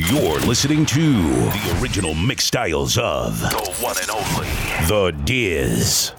You're listening to the original mix styles of the one and only The Diz.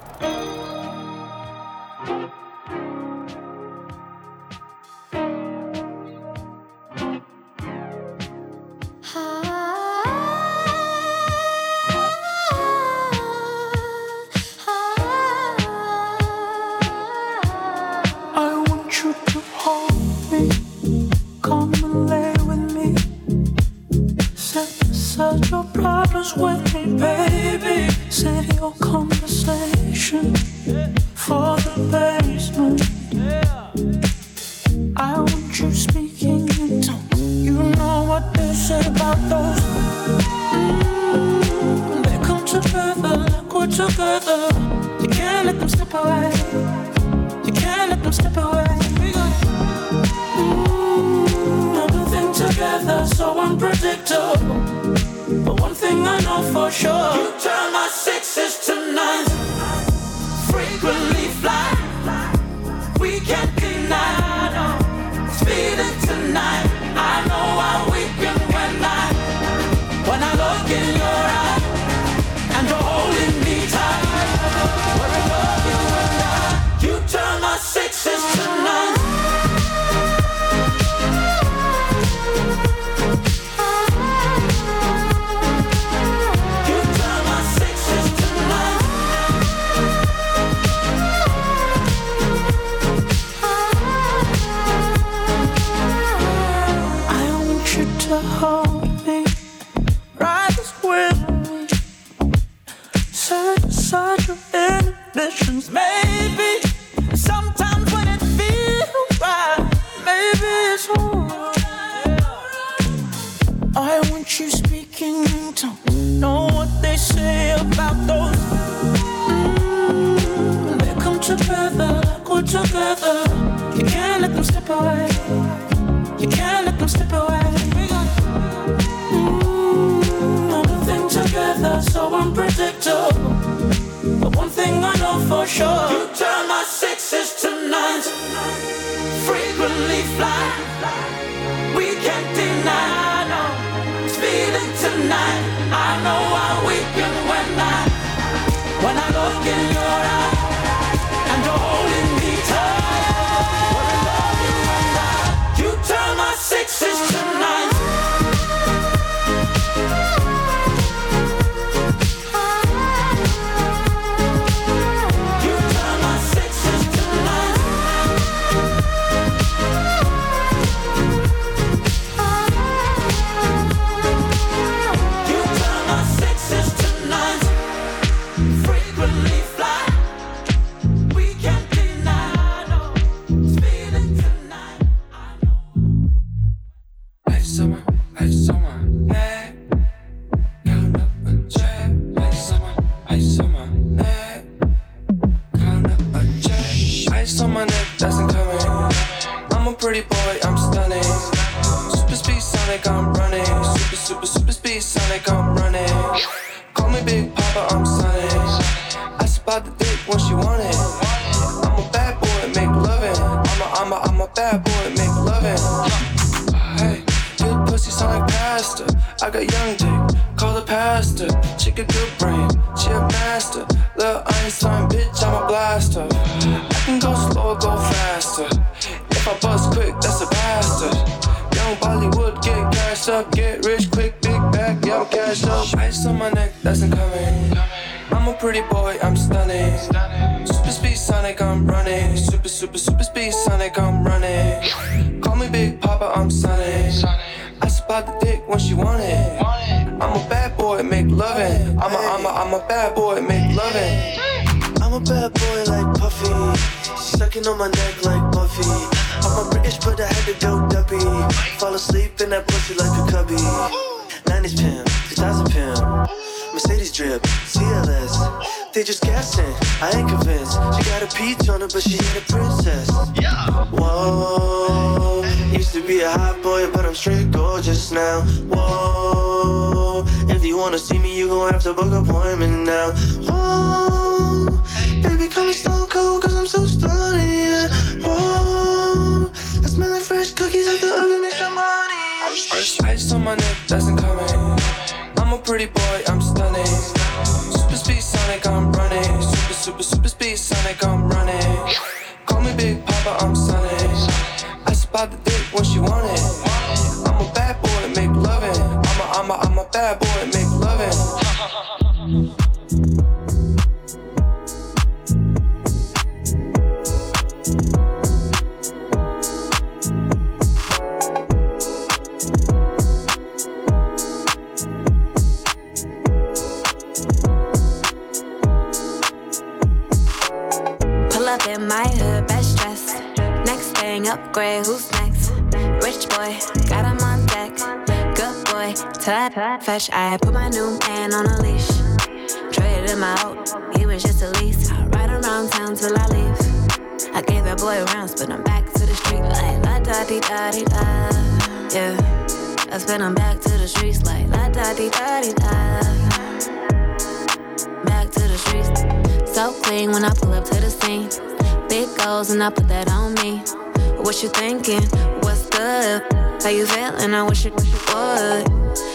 I ain't convinced. She got a peach on her, but she ain't a princess. Yeah. Whoa. Used to be a hot boy, but I'm straight gorgeous now. Whoa. If you wanna see me, you gon' have to book an appointment now. Whoa. Baby, call me stone cold, cause I'm so stunning. Yeah. Whoa. I smell like fresh cookies out the oven, make some money. Fresh ice on my neck, doesn't come in. I'm a pretty boy, I'm stunning. Super speed Sonic, I'm running. Super, super, speed Sonic, I'm running. Upgrade, who's next? Rich boy, got him on deck. Good boy, tut, fetch. I put my new man on a leash. Traded him out, he was just a lease. I ride around town till I leave. I gave that boy rounds, but I'm back to the street like la da di da di da. Yeah, I spin him back to the streets like la da di da di da. Back to the streets, so clean when I pull up to the scene. Big goals and I put that on me. What you thinking? What's good? How you feeling? I wish you would.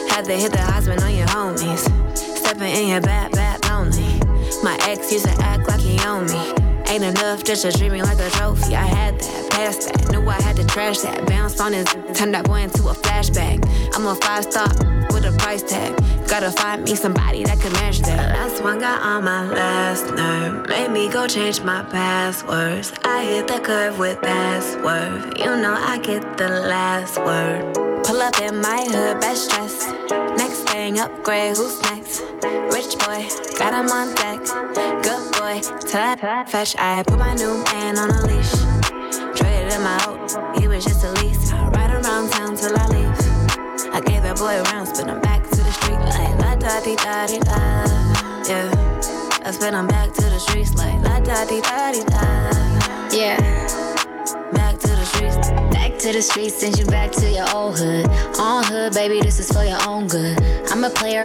Had to hit the husband on your homies. Stepping in your bad, bad lonely. My ex used to act like he owned me. Ain't enough just to treat me like a trophy. I had that, passed that, knew I had to trash that. Bounced on his, turned that boy into a flashback. I'm a five star with a price tag. Gotta find me somebody that can match that. Last one got on my last nerve. Made me go change my passwords. I hit the curve with password. You know I get the last word. Pull up in my hood, best dress. Next thing, upgrade, who's next? Rich boy, got him on deck. Good boy, tut, fetch. I put my new man on a leash. Traded him out, he was just a lease. I ride around town till I leave. I gave that boy rounds, but I'm di da di da. Yeah, I spin him back to the streets like la da di da di da. Yeah, back to the streets. Back to the streets, send you back to your old hood. On hood, baby, this is for your own good. I'm a player,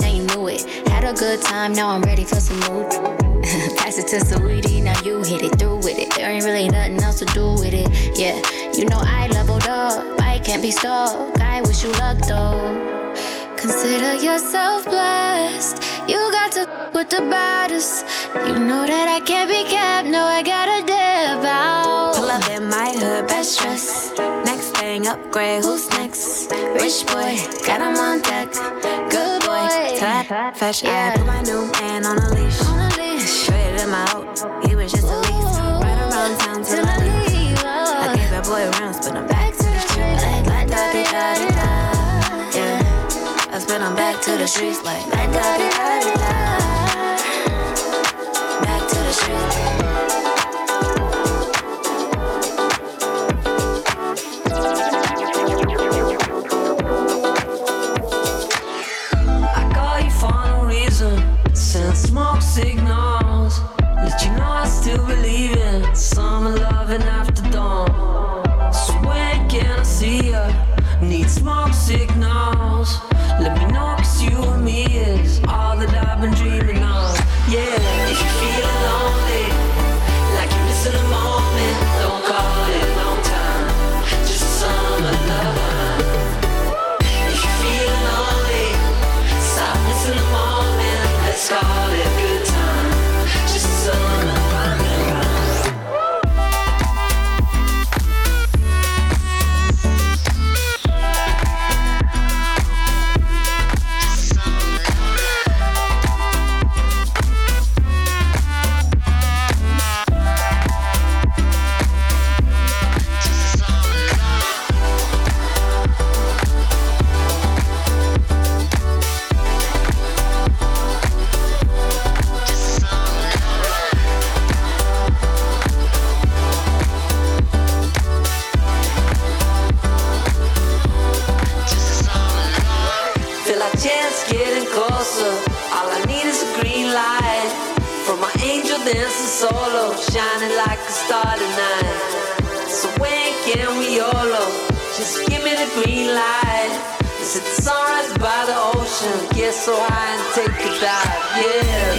now you knew it. Had a good time, now I'm ready for some mood. Pass it to Saweetie, now you hit it through with it. There ain't really nothing else to do with it. Yeah, you know I leveled up, I can't be stuck. I wish you luck though. Consider yourself blessed. You got to with the baddest. You know that I can't be kept. No, I gotta dip out. Pull up in my hood, best dress. Next thing, upgrade, who's next? Rich boy, got him on deck. Good boy, tap, fetch. I put my new man on a leash. On a leash. Traded him out, he was just a lease. Right around town till I leave. I gave that boy rounds, but I'm back I spin him back to the streets like take dive. Yeah.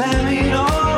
Small talk, you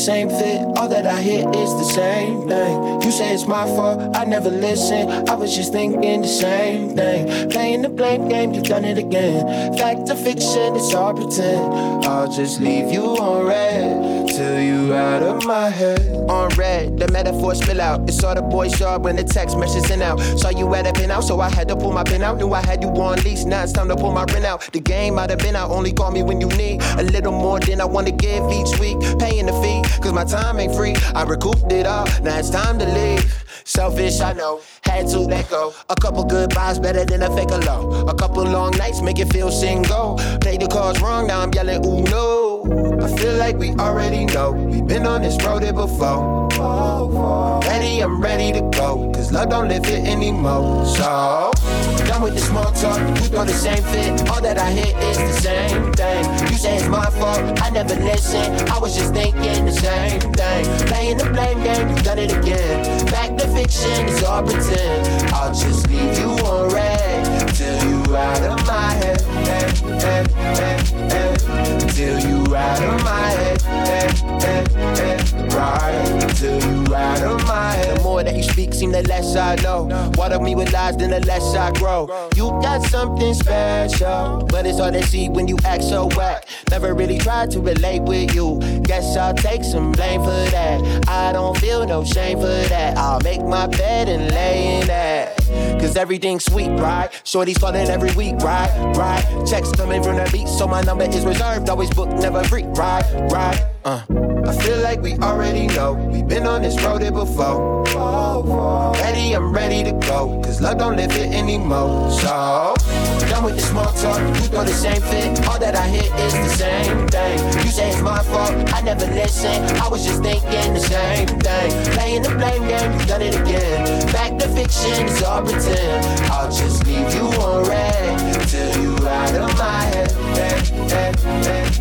same fit. All that I hear is the same thing. You say it's my fault, I never listen. I was just thinking the same thing. Playing the blame game, you've done it again. Fact or fiction, it's all pretend. I'll just leave you on red till you out of my head. On red, the metaphor spill out. It's all the boys sharp when the text message sent out. Saw you at a pin out, so I had to pull my pin out. Knew I had you on lease, now it's time to pull my rent out. The game might have been out, only call me when you need a little more than I want to give each week. Paying the fee, cause my time ain't free. I recouped it all, now it's time to leave. Selfish, I know, had to let go. A couple goodbyes better than a fake alone. A couple long nights make it feel single. Play the cards wrong, now I'm yelling, ooh no. I feel like we already know. We've been on this road here before. Ready, I'm ready to go. Cause love don't live here anymore. So, done with the small talk. You throw the same fit. All that I hear is the same thing. You say it's my fault. I never listen. I was just thinking the same thing. Playing the blame game, You've done it again. Back to fiction, it's all pretend. I'll just leave you on red till you out of my head. Till you out of my head. Right till you out of my head. The more that you speak, seem the less I know. Water me with lies, then the less I grow. You got something special, but it's hard to see when you act so whack. Never really tried to relate with you. Guess I'll take some blame for that. I don't feel no shame for that. I'll make my bed and lay in that. Cause everything's sweet, right? Shorty's calling every week, right? Right. Checks coming from the beat, so my number is reserved. Always booked, never free, right? Right. Uh. I feel like we already know. We've been on this road here before. Ready, I'm ready to go. Cause love don't live here anymore. So, done with the small talk. You throw the same fit. All that I hear is the same thing. You say it's my fault. I never listen. I was just thinking the same thing. Playing the blame game, you done it again. Back to fiction, it's all pretend. I'll just leave you on red till you out of my head. head, head, head.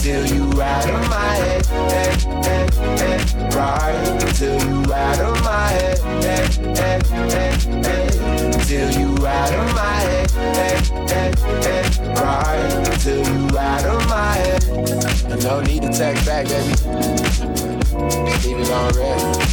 Till you out of my head. head, head, head. Right till you out of my head. head, head, head, head. Till you out of my head. head, head, head. Right till you out of my head. No need to text back, baby. Leave it on red.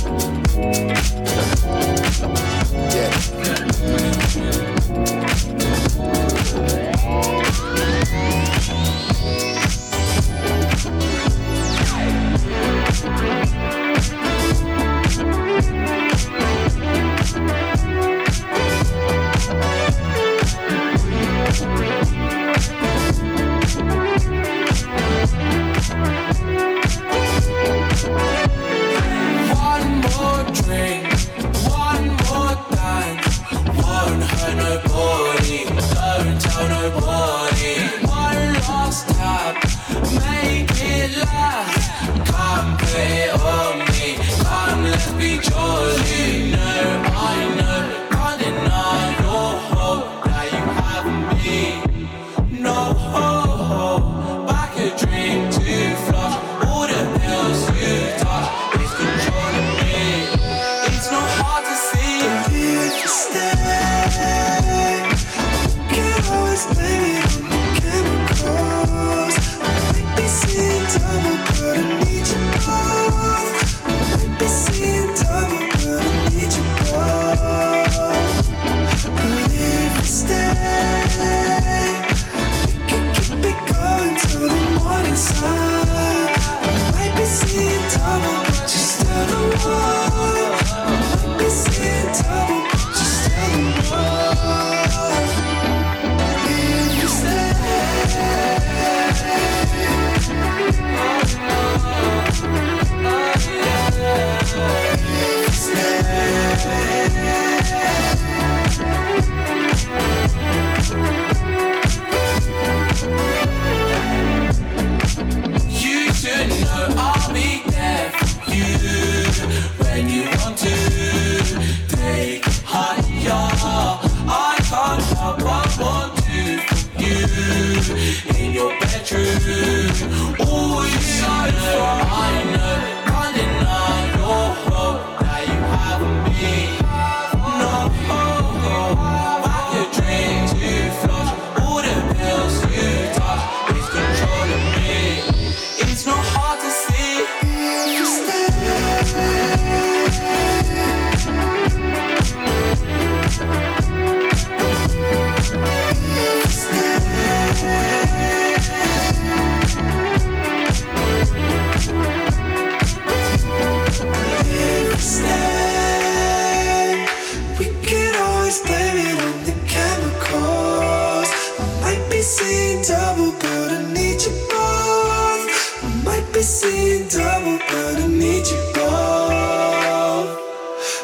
but I need you both.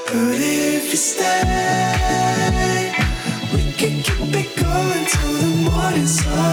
But if you stay, we can keep it going till the morning sun.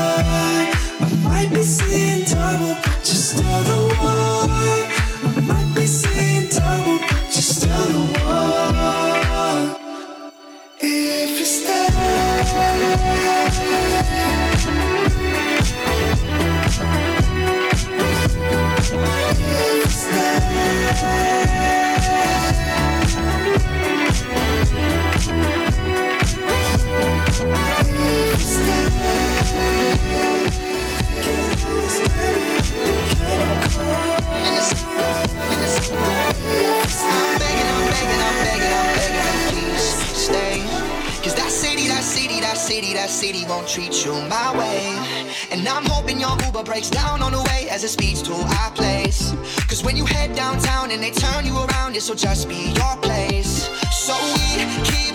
city, that city won't treat you my way. And I'm hoping your Uber breaks down on the way as it speeds to our place. Cause when you head downtown and they turn you around, this will just be your place. So we keep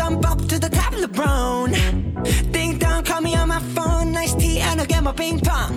Jump up to the top, of LeBron. Ding dong, call me on my phone. Nice tea, and I'll get my ping pong.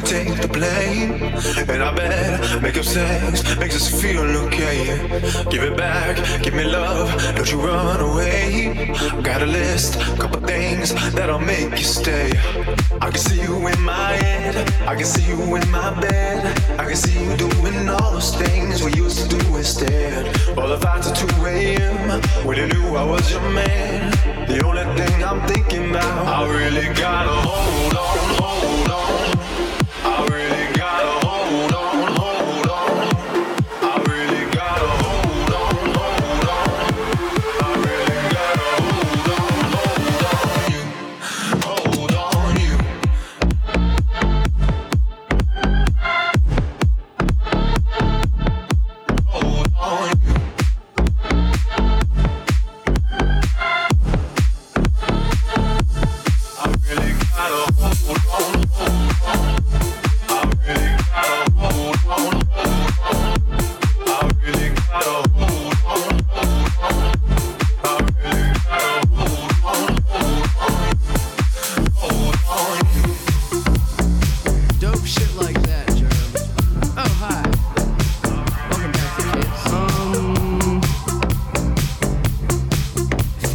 can take the blame. And I bet make up sex makes us feel okay. Give it back, give me love, don't you run away. Got a list, couple things that'll make you stay. I can see you in my head, I can see you in my bed. I can see you doing all those things we used to do instead. All the fights at 2 a.m. when you knew I was your man. The only thing I'm thinking about, I really gotta hold on.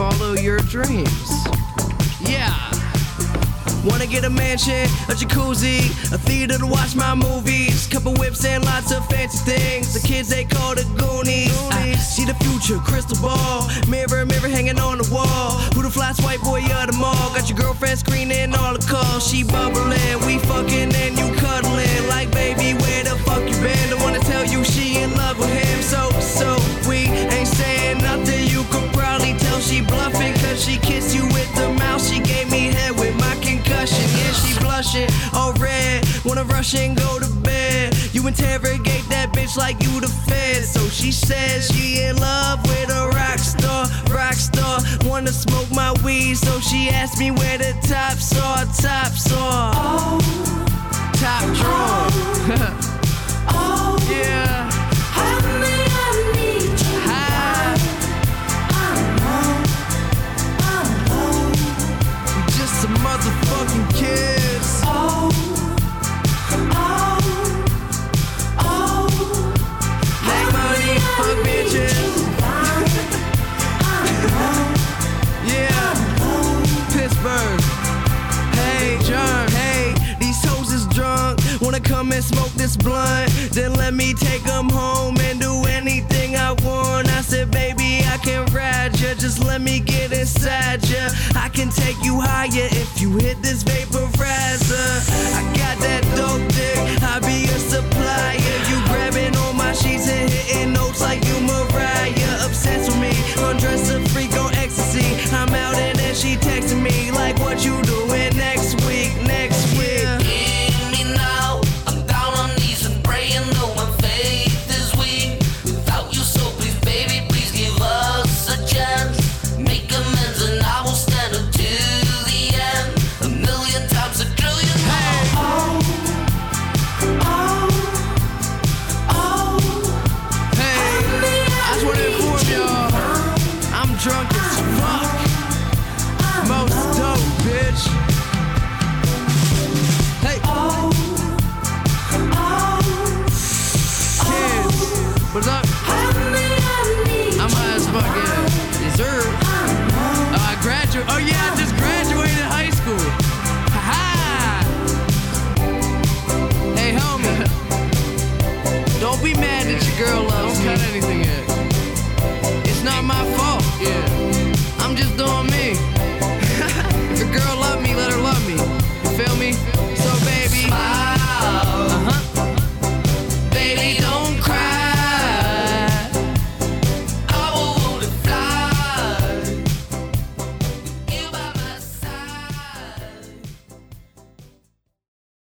follow your dreams. Yeah. Wanna get a mansion, a jacuzzi, a theater to watch my movies, couple whips and lots of fancy things. The kids they call the Goonies. I see the future, crystal ball, mirror, mirror hanging on the wall. Who the flyest white boy of the mall? Got your girlfriend screening all the calls. She bubbling, we fucking and you cuddling. Like baby, where the fuck you been? Don't wanna tell you she in love with him, so so she bluffing cause she kissed you with the mouth. She gave me head with my concussion. Yeah, she blushing all red. Wanna rush and go to bed. You interrogate that bitch like you the fed. So she says she in love with a rock star, rock star. Wanna smoke my weed, so she asked me where the tops are, tops are. Oh, top drawer. Oh, oh, yeah. and smoke this blunt. Then let me take them home and do anything I want. I said, baby, I can ride ya. Just let me get inside ya. I can take you higher if you hit this vape